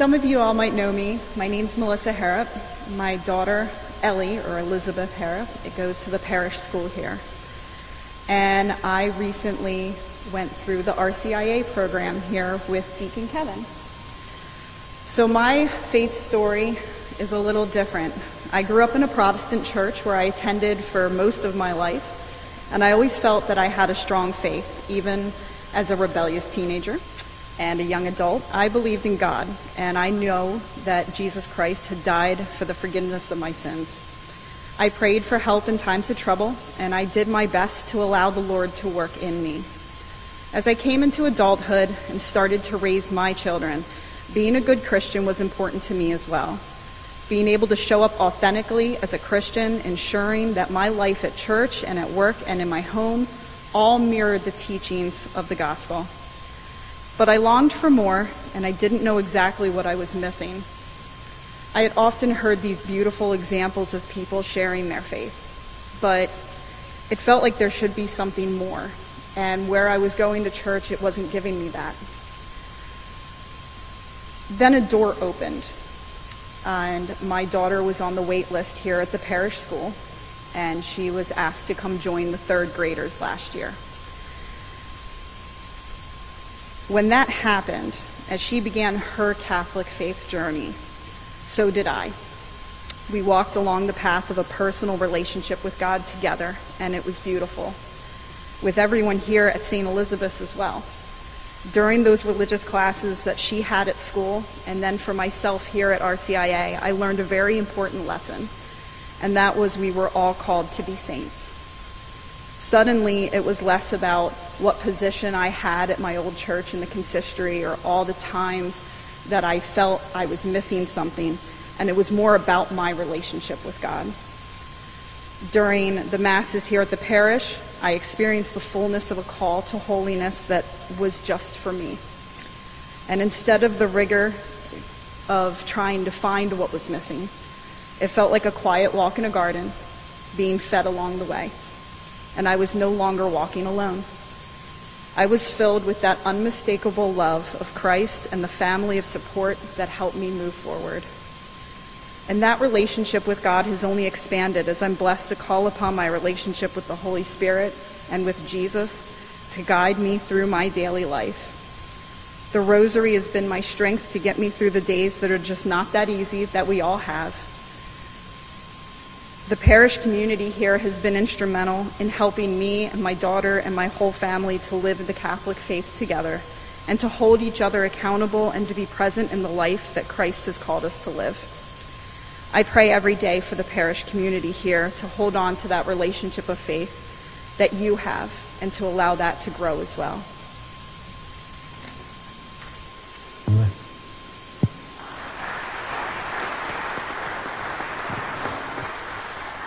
Some of you all might know me. My name's Melissa Harrop. My daughter, Ellie, or Elizabeth Harrop, it goes to the parish school here. And I recently went through the RCIA program here with Deacon Kevin. So my faith story is a little different. I grew up in a Protestant church where I attended for most of my life, and I always felt that I had a strong faith, even as a rebellious teenager and a young adult, I believed in God, and I know that Jesus Christ had died for the forgiveness of my sins. I prayed for help in times of trouble, and I did my best to allow the Lord to work in me. As I came into adulthood and started to raise my children, being a good Christian was important to me as well. Being able to show up authentically as a Christian, ensuring that my life at church and at work and in my home all mirrored the teachings of the gospel. But I longed for more, and I didn't know exactly what I was missing. I had often heard these beautiful examples of people sharing their faith, but it felt like there should be something more. And where I was going to church, it wasn't giving me that. Then a door opened, and my daughter was on the wait list here at the parish school, and she was asked to come join the third graders last year. When that happened, as she began her Catholic faith journey, so did I. We walked along the path of a personal relationship with God together, and it was beautiful. With everyone here at St. Elizabeth's as well. During those religious classes that she had at school, and then for myself here at RCIA, I learned a very important lesson, and that was we were all called to be saints. Suddenly, it was less about what position I had at my old church in the consistory or all the times that I felt I was missing something, and it was more about my relationship with God. During the Masses here at the parish, I experienced the fullness of a call to holiness that was just for me. And instead of the rigor of trying to find what was missing, it felt like a quiet walk in a garden, being fed along the way and I was no longer walking alone. I was filled with that unmistakable love of Christ and the family of support that helped me move forward. And that relationship with God has only expanded as I'm blessed to call upon my relationship with the Holy Spirit and with Jesus to guide me through my daily life. The rosary has been my strength to get me through the days that are just not that easy that we all have. The parish community here has been instrumental in helping me and my daughter and my whole family to live the Catholic faith together and to hold each other accountable and to be present in the life that Christ has called us to live. I pray every day for the parish community here to hold on to that relationship of faith that you have and to allow that to grow as well.